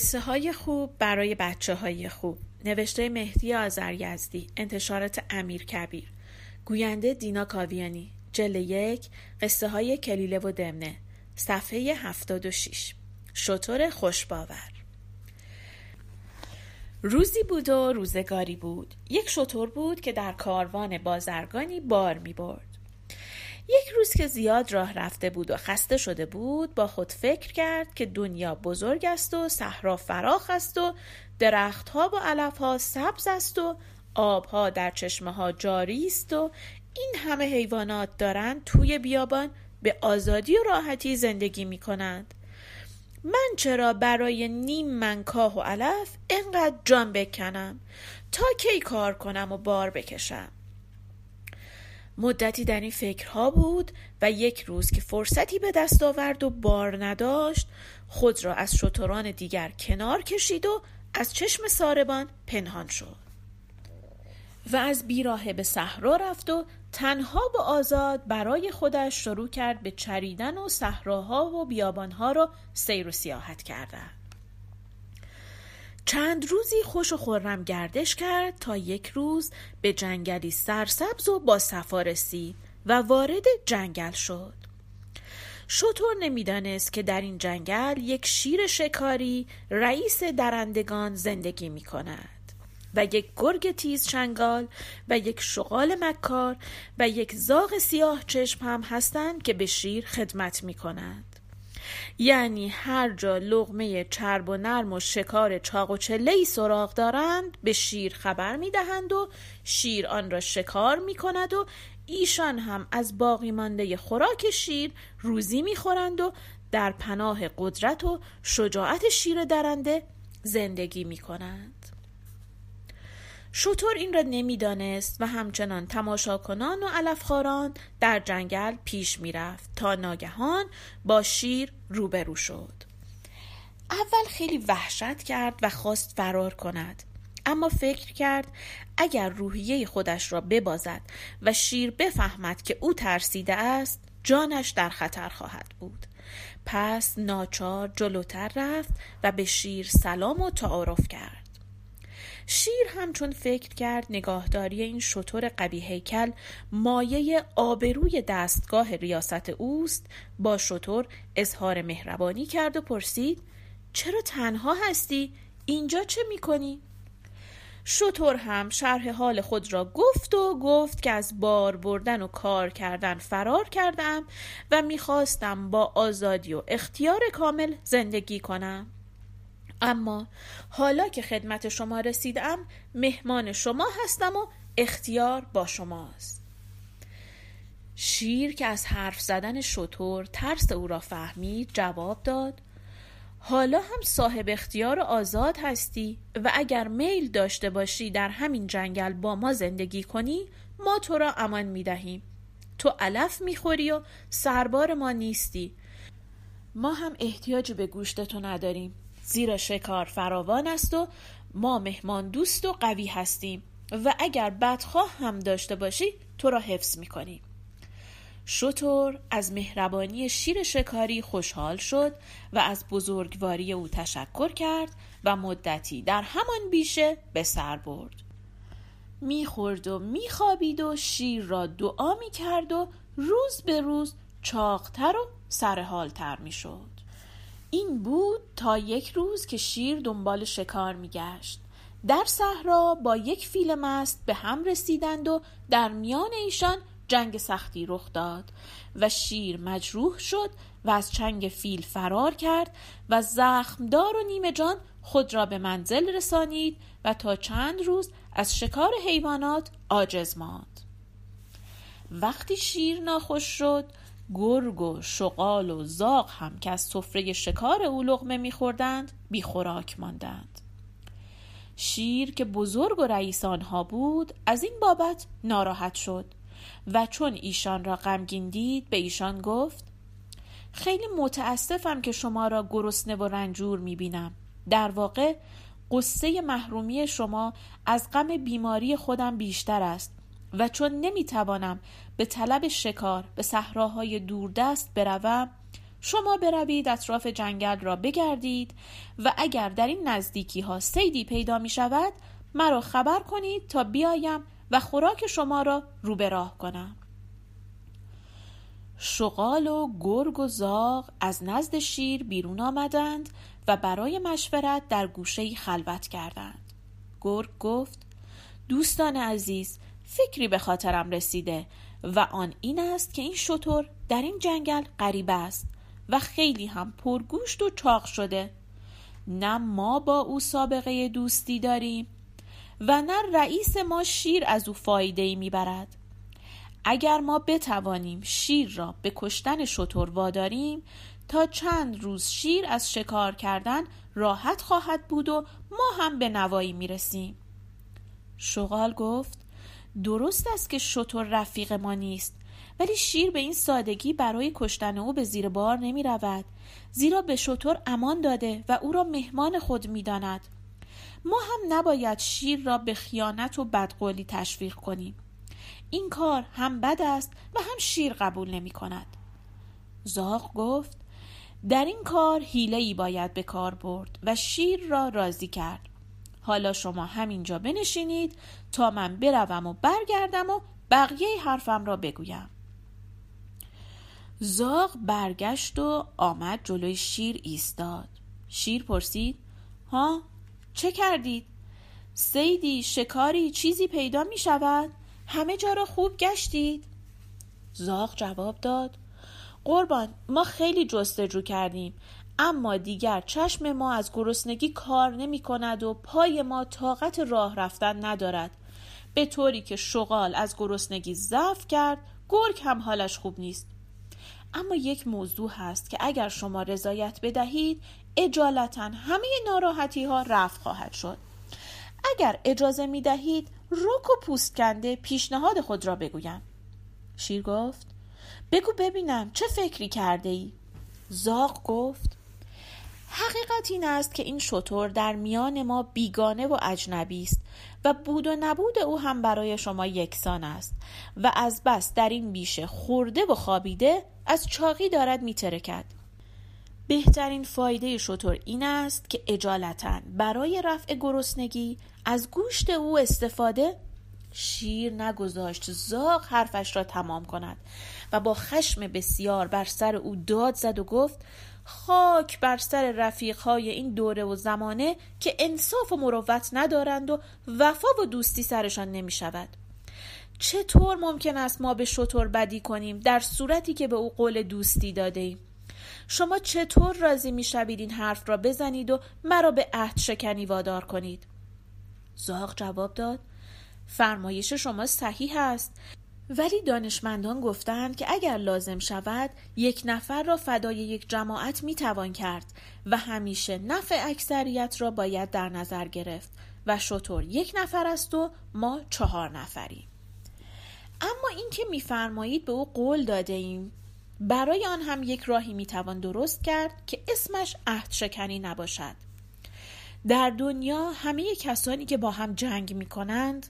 قصه های خوب برای بچه های خوب. نوشته مهدی آزریزدی انتشارات امیر کبیر. گوینده دینا کاویانی. جل یک قصه های کلیله و دمنه. صفحه 76 شطور خوشباور. روزی بود و روزگاری بود. یک شطور بود که در کاروان بازرگانی بار می برد یک روز که زیاد راه رفته بود و خسته شده بود با خود فکر کرد که دنیا بزرگ است و صحرا فراخ است و درختها و علفها سبز است و آبها در چشمه ها جاری است و این همه حیوانات دارند توی بیابان به آزادی و راحتی زندگی می کنند. من چرا برای نیم منکاه و علف انقدر جان بکنم تا کی کار کنم و بار بکشم مدتی در این فکرها بود و یک روز که فرصتی به دست آورد و بار نداشت خود را از شتران دیگر کنار کشید و از چشم ساربان پنهان شد. و از بیراه به صحرا رفت و تنها و آزاد برای خودش شروع کرد به چریدن و صحراها و بیابانها را سیر و سیاحت کردن. چند روزی خوش و خورم گردش کرد تا یک روز به جنگلی سرسبز و با صفا رسید و وارد جنگل شد شطور نمی‌دانست که در این جنگل یک شیر شکاری رئیس درندگان زندگی می کند و یک گرگ تیز چنگال و یک شغال مکار و یک زاغ سیاه چشم هم هستند که به شیر خدمت می کند. یعنی هر جا لغمه چرب و نرم و شکار چاق و چله ای سراغ دارند به شیر خبر می دهند و شیر آن را شکار می کند و ایشان هم از باقی مانده خوراک شیر روزی می خورند و در پناه قدرت و شجاعت شیر درنده زندگی می کنند. شطور این را نمی‌دانست و همچنان تماشاکنان و علفخواران در جنگل پیش می‌رفت تا ناگهان با شیر روبرو شد. اول خیلی وحشت کرد و خواست فرار کند. اما فکر کرد اگر روحیه خودش را ببازد و شیر بفهمد که او ترسیده است جانش در خطر خواهد بود. پس ناچار جلوتر رفت و به شیر سلام و تعارف کرد. شیر همچون فکر کرد نگاهداری این شطور قوی هیکل مایه آبروی دستگاه ریاست اوست با شطور اظهار مهربانی کرد و پرسید چرا تنها هستی؟ اینجا چه می‌کنی؟ شطور هم شرح حال خود را گفت و گفت که از بار بردن و کار کردن فرار کردم و می‌خواستم با آزادی و اختیار کامل زندگی کنم اما حالا که خدمت شما رسیدم مهمان شما هستم و اختیار با شماست. شیر که از حرف زدن شطور ترس او را فهمید جواب داد حالا هم صاحب اختیار و آزاد هستی و اگر میل داشته باشی در همین جنگل با ما زندگی کنی ما تو را امان می دهیم. تو علف می خوری و سربار ما نیستی. ما هم احتیاج به گوشت تو نداریم. زیرا شکار فراوان است و ما مهمان دوست و قوی هستیم و اگر بدخواه هم داشته باشی تو را حفظ می‌کنیم. شطور از مهربانی شیر شکاری خوشحال شد و از بزرگواری او تشکر کرد و مدتی در همان بیشه به سر برد. می‌خورد و میخوابید و شیر را دعا می‌کرد و روز به روز چاقتر و سرحالتر می‌شد. این بود تا یک روز که شیر دنبال شکار میگشت. در صحرا با یک فیل مست به هم رسیدند و در میان ایشان جنگ سختی رخ داد و شیر مجروح شد و از چنگ فیل فرار کرد و زخمدار و نیمه جان خود را به منزل رسانید و تا چند روز از شکار حیوانات عاجز ماند. وقتی شیر ناخوش شد گرگ و شغال و زاغ هم که از سفره شکار او لغمه میخوردند بی خوراک ماندند. شیر که بزرگ و رئیس آنها بود از این بابت ناراحت شد و چون ایشان را غمگین دید به ایشان گفت خیلی متاسفم که شما را گرسنه و رنجور می‌بینم. در واقع قصه محرومی شما از غم بیماری خودم بیشتر است و چون نمی‌توانم به طلب شکار به صحراهای دوردست بروم شما بروید اطراف جنگل را بگردید و اگر در این نزدیکی ها سیدی پیدا می شود مرا خبر کنید تا بیایم و خوراک شما را رو به راه کنم. شغال و گرگ و زاغ از نزد شیر بیرون آمدند و برای مشورت در گوشه خلوت کردند. گرگ گفت دوستان عزیز فکری به خاطرم رسیده و آن این است که این شطور در این جنگل غریب است و خیلی هم پرگوشت و چاق شده. نه ما با او سابقه دوستی داریم و نه رئیس ما شیر از او فایده ای می‌برد. اگر ما بتوانیم شیر را به کشتن شطور واداریم تا چند روز شیر از شکار کردن راحت خواهد بود و ما هم به نوایی می‌رسیم. شغال گفت درست است که شطور رفیق ما نیست ولی شیر به این سادگی برای کشتن او به زیر بار نمی رود. زیرا به شطور امان داده و او را مهمان خود می داند. ما هم نباید شیر را به خیانت و بدقولی تشویق کنیم. این کار هم بد است و هم شیر قبول نمی کند. زاغ گفت در این کار حیله ای باید به کار برد و شیر را راضی کرد. حالا شما همینجا بنشینید تا من بروم و برگردم و بقیه حرفم را بگویم زاغ برگشت و آمد جلوی شیر ایستاد شیر پرسید ها چه کردید؟ سیدی شکاری چیزی پیدا می شود؟ همه جا را خوب گشتید؟ زاغ جواب داد قربان ما خیلی جستجو کردیم اما دیگر چشم ما از گرسنگی کار نمی کند و پای ما طاقت راه رفتن ندارد. به طوری که شغال از گرسنگی ضعف کرد گرگ هم حالش خوب نیست. اما یک موضوع هست که اگر شما رضایت بدهید اجالتا همه ناراحتی ها رفت خواهد شد. اگر اجازه می دهید رک و پوست کنده پیشنهاد خود را بگویم. شیر گفت بگو ببینم چه فکری کرده ای؟ زاغ گفت حقیقت این است که این شطور در میان ما بیگانه و اجنبی است و بود و نبود او هم برای شما یکسان است و از بس در این بیشه خورده و خوابیده از چاقی دارد میترکد بهترین فایده شطور این است که اجالتا برای رفع گرسنگی از گوشت او استفاده شیر نگذاشت زاغ حرفش را تمام کند و با خشم بسیار بر سر او داد زد و گفت خاک بر سر رفیقهای این دوره و زمانه که انصاف و مروت ندارند و وفا و دوستی سرشان نمی شود چطور ممکن است ما به شطور بدی کنیم در صورتی که به او قول دوستی داده ایم؟ شما چطور راضی می شوید این حرف را بزنید و مرا به عهد شکنی وادار کنید؟ زاغ جواب داد. فرمایش شما صحیح است. ولی دانشمندان گفتند که اگر لازم شود یک نفر را فدای یک جماعت می توان کرد و همیشه نفع اکثریت را باید در نظر گرفت و شطور یک نفر است و ما چهار نفریم. اما اینکه میفرمایید به او قول داده ایم. برای آن هم یک راهی می‌توان درست کرد که اسمش عهد شکنی نباشد. در دنیا همه کسانی که با هم جنگ می کنند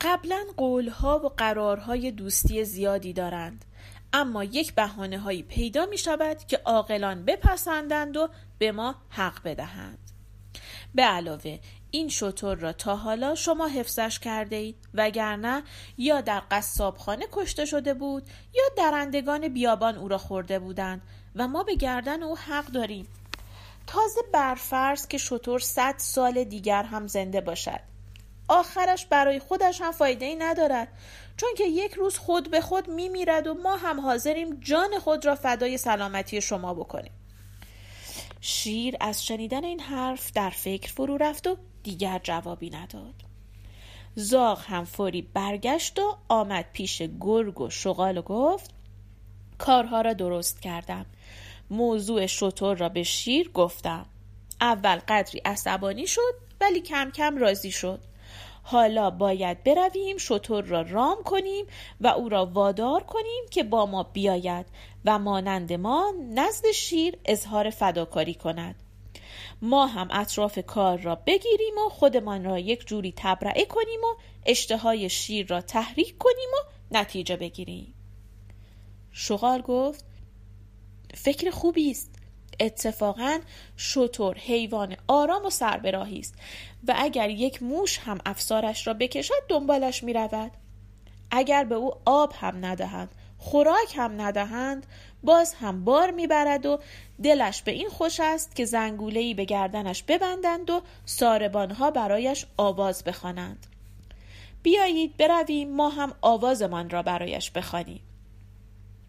قبلا قولها و قرارهای دوستی زیادی دارند. اما یک بحانه هایی پیدا می شود که عاقلان بپسندند و به ما حق بدهند. به علاوه این شطور را تا حالا شما حفظش کرده اید وگرنه یا در قصابخانه کشته شده بود یا درندگان بیابان او را خورده بودند و ما به گردن او حق داریم. تازه برفرض که شطور صد سال دیگر هم زنده باشد. آخرش برای خودش هم فایده ای ندارد. چون که یک روز خود به خود می میرد و ما هم حاضریم جان خود را فدای سلامتی شما بکنیم. شیر از شنیدن این حرف در فکر فرو رفت و دیگر جوابی نداد. زاغ هم فوری برگشت و آمد پیش گرگ و شغال و گفت کارها را درست کردم. موضوع شطور را به شیر گفتم. اول قدری عصبانی شد ولی کم کم راضی شد. حالا باید برویم شطور را رام کنیم و او را وادار کنیم که با ما بیاید و مانند ما نزد شیر اظهار فداکاری کند. ما هم اطراف کار را بگیریم و خودمان را یک جوری تبرعه کنیم و اشتهای شیر را تحریک کنیم و نتیجه بگیریم. شغال گفت فکر خوبی است. اتفاقا شطور حیوان آرام و سربراهی است. و اگر یک موش هم افسارش را بکشد دنبالش می رود. اگر به او آب هم ندهند خوراک هم ندهند باز هم بار می‌برد و دلش به این خوش است که زنگولهی به گردنش ببندند و ساربانها برایش آواز بخوانند بیایید برویم ما هم آوازمان را برایش بخوانیم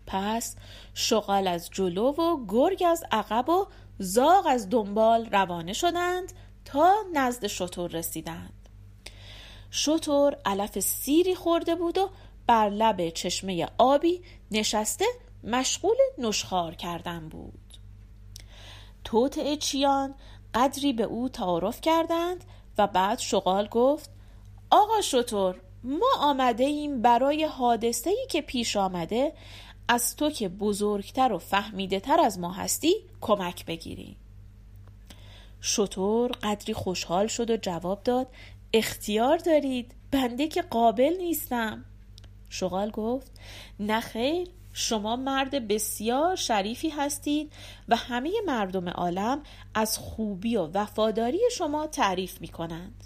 پس شغال از جلو و گرگ از عقب و زاغ از دنبال روانه شدند تا نزد شطور رسیدند. شطور علف سیری خورده بود و بر لب چشمه آبی نشسته مشغول نشخار کردن بود. توت اچیان قدری به او تعارف کردند و بعد شغال گفت آقا شطور ما آمده ایم برای حادثه ای که پیش آمده از تو که بزرگتر و فهمیده تر از ما هستی کمک بگیریم شطور قدری خوشحال شد و جواب داد اختیار دارید بنده که قابل نیستم شغال گفت نه خیر شما مرد بسیار شریفی هستید و همه مردم عالم از خوبی و وفاداری شما تعریف می کنند.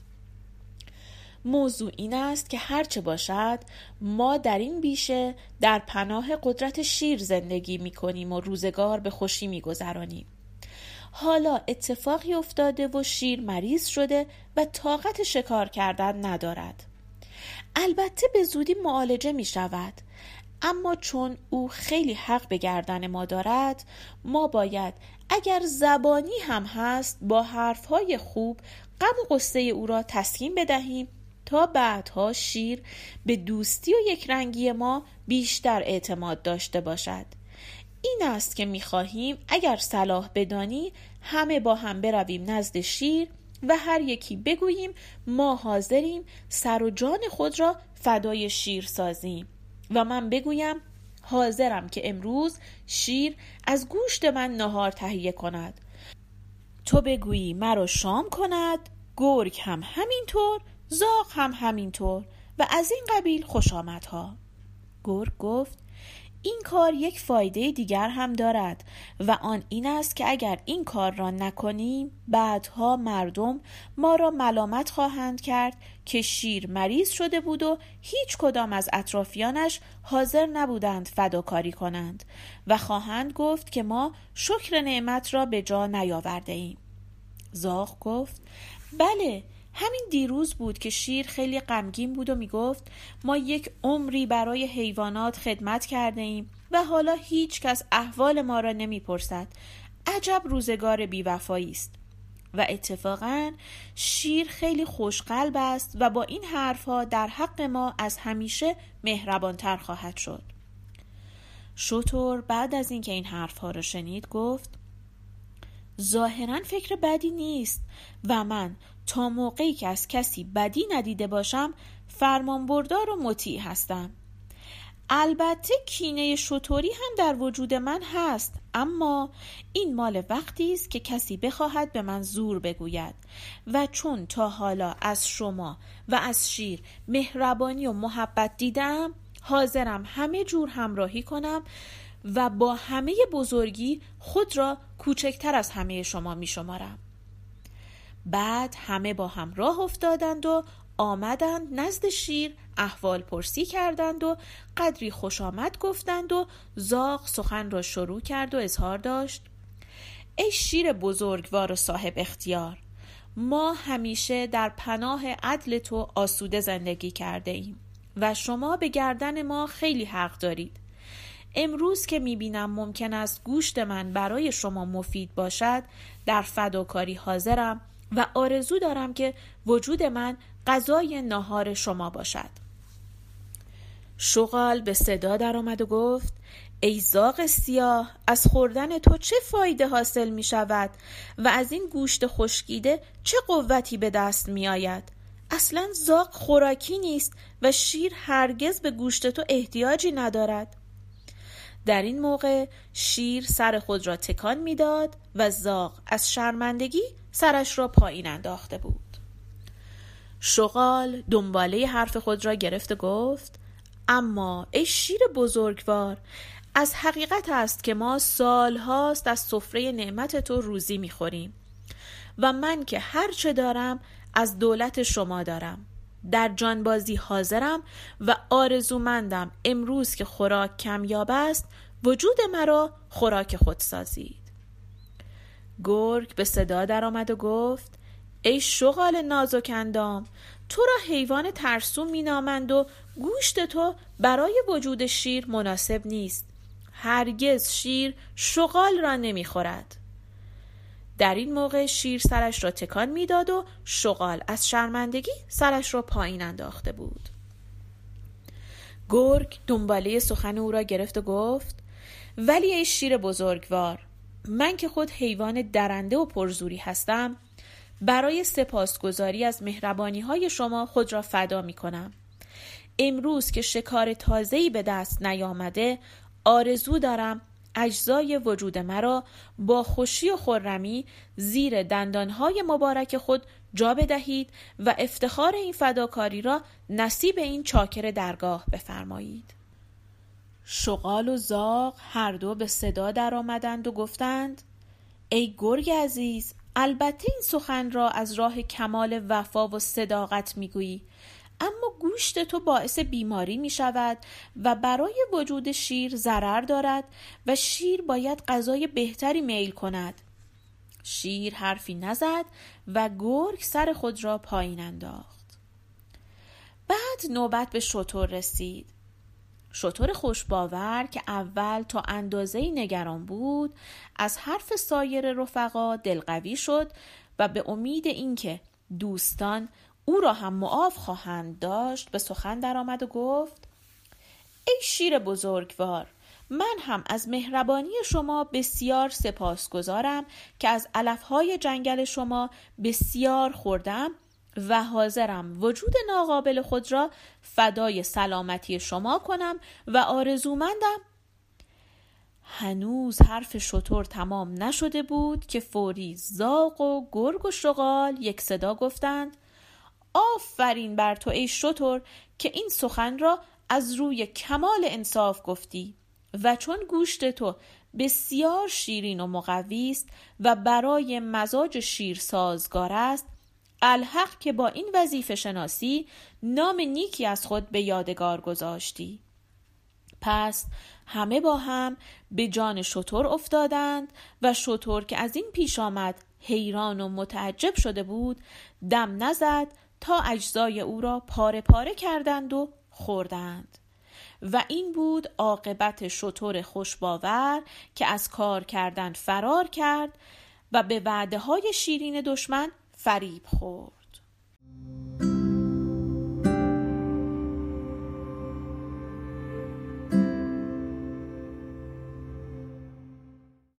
موضوع این است که هرچه باشد ما در این بیشه در پناه قدرت شیر زندگی می کنیم و روزگار به خوشی می گذرانیم. حالا اتفاقی افتاده و شیر مریض شده و طاقت شکار کردن ندارد. البته به زودی معالجه می شود اما چون او خیلی حق به گردن ما دارد ما باید اگر زبانی هم هست با حرفهای خوب غم و قصه او را تسکین بدهیم تا بعدها شیر به دوستی و یکرنگی ما بیشتر اعتماد داشته باشد این است که می‌خواهیم اگر صلاح بدانی همه با هم برویم نزد شیر و هر یکی بگوییم ما حاضریم سر و جان خود را فدای شیر سازیم. و من بگویم حاضرم که امروز شیر از گوشت من نهار تهیه کند. تو بگویی مرا شام کند گرگ هم همینطور زاغ هم همینطور و از این قبیل خوش آمدها. گرگ گفت این کار یک فایده دیگر هم دارد و آن این است که اگر این کار را نکنیم بعدها مردم ما را ملامت خواهند کرد که شیر مریض شده بود و هیچ کدام از اطرافیانش حاضر نبودند فداکاری کنند و خواهند گفت که ما شکر نعمت را به جا نیاورده ایم زاغ گفت بله همین دیروز بود که شیر خیلی غمگین بود و می‌گفت ما یک عمری برای حیوانات خدمت کرده ایم و حالا هیچ کس احوال ما را نمی‌پرسد. عجب روزگار بیوفایی است. و اتفاقا شیر خیلی خوشقلب است و با این حرفها در حق ما از همیشه مهربانتر خواهد شد. شطور بعد از اینکه این حرفها را شنید گفت ظاهرا فکر بدی نیست و من تا موقعی که از کسی بدی ندیده باشم فرمانبردار و مطیع هستم. البته کینه شطوری هم در وجود من هست اما این مال وقتی است که کسی بخواهد به من زور بگوید و چون تا حالا از شما و از شیر مهربانی و محبت دیدم حاضرم همه جور همراهی کنم و با همه بزرگی خود را کوچکتر از همه شما می شمارم. بعد همه با هم راه افتادند و آمدند نزد شیر احوال پرسی کردند و قدری خوش آمد گفتند و زاغ سخن را شروع کرد و اظهار داشت ای شیر بزرگوار و صاحب اختیار ما همیشه در پناه عدل تو آسوده زندگی کرده ایم و شما به گردن ما خیلی حق دارید امروز که می‌بینم ممکن است گوشت من برای شما مفید باشد در فداکاری حاضرم و آرزو دارم که وجود من غذای ناهار شما باشد. شغال به صدا درآمد و گفت ای زاغ سیاه از خوردن تو چه فایده حاصل می شود و از این گوشت خشکیده چه قوتی به دست می آید اصلا زاغ خوراکی نیست و شیر هرگز به گوشت تو احتیاجی ندارد. در این موقع شیر سر خود را تکان می‌داد و زاغ از شرمندگی سرش را پایین انداخته بود. شغال دنباله حرف خود را گرفت و گفت اما ای شیر بزرگوار از حقیقت است که ما سالهاست از سفره نعمت تو روزی می‌خوریم و من که هرچه دارم از دولت شما دارم. در جانبازی حاضرم و آرزومندم امروز که خوراک کمیاب است وجود مرا خوراک خود سازید. گرگ به صدا درآمد و گفت ای شغال نازک اندام تو را حیوان ترسو مینامند و گوشت تو برای وجود شیر مناسب نیست. هرگز شیر شغال را نمی‌خورد. در این موقع شیر سرش را تکان می‌داد و شغال از شرمندگی سرش را پایین انداخته بود گرگ دنباله سخن او را گرفت و گفت ولی ای شیر بزرگوار من که خود حیوان درنده و پرزوری هستم برای سپاسگزاری از مهربانی های شما خود را فدا می کنم. امروز که شکار تازه‌ای به دست نیامده آرزو دارم اجزای وجود مرا با خوشی و خرمی زیر دندانهای مبارک خود جا بدهید و افتخار این فداکاری را نصیب این چاکر درگاه بفرمایید. شغال و زاغ هر دو به صدا درآمدند و گفتند ای گرگ عزیز البته این سخن را از راه کمال وفا و صداقت می‌گویی. اما گوشت تو باعث بیماری می شود و برای وجود شیر ضرر دارد و شیر باید غذای بهتری میل کند. شیر حرفی نزد و گرگ سر خود را پایین انداخت. بعد نوبت به شطور رسید. شطور خوشباور که اول تا اندازه نگران بود از حرف سایر رفقا دلقوی شد و به امید اینکه دوستان او را هم معاف خواهند داشت به سخن درآمد و گفت ای شیر بزرگوار من هم از مهربانی شما بسیار سپاسگزارم که از علفهای جنگل شما بسیار خوردم و حاضرم وجود ناقابل خود را فدای سلامتی شما کنم و آرزومندم. هنوز حرف شطور تمام نشده بود که فوری زاق و گرگ و شغال یک صدا گفتند آفرین بر تو ای شطور که این سخن را از روی کمال انصاف گفتی و چون گوشت تو بسیار شیرین و مقوی است و برای مزاج شیر سازگار است الحق که با این وظیفه شناسی نام نیکی از خود به یادگار گذاشتی. پس همه با هم به جان شطور افتادند و شطور که از این پیش آمد حیران و متعجب شده بود دم نزد تا اجزای او را پاره پاره کردند و خوردند. و این بود عاقبت شطور خوشباور که از کار کردن فرار کرد و به وعده های شیرین دشمن فریب خورد.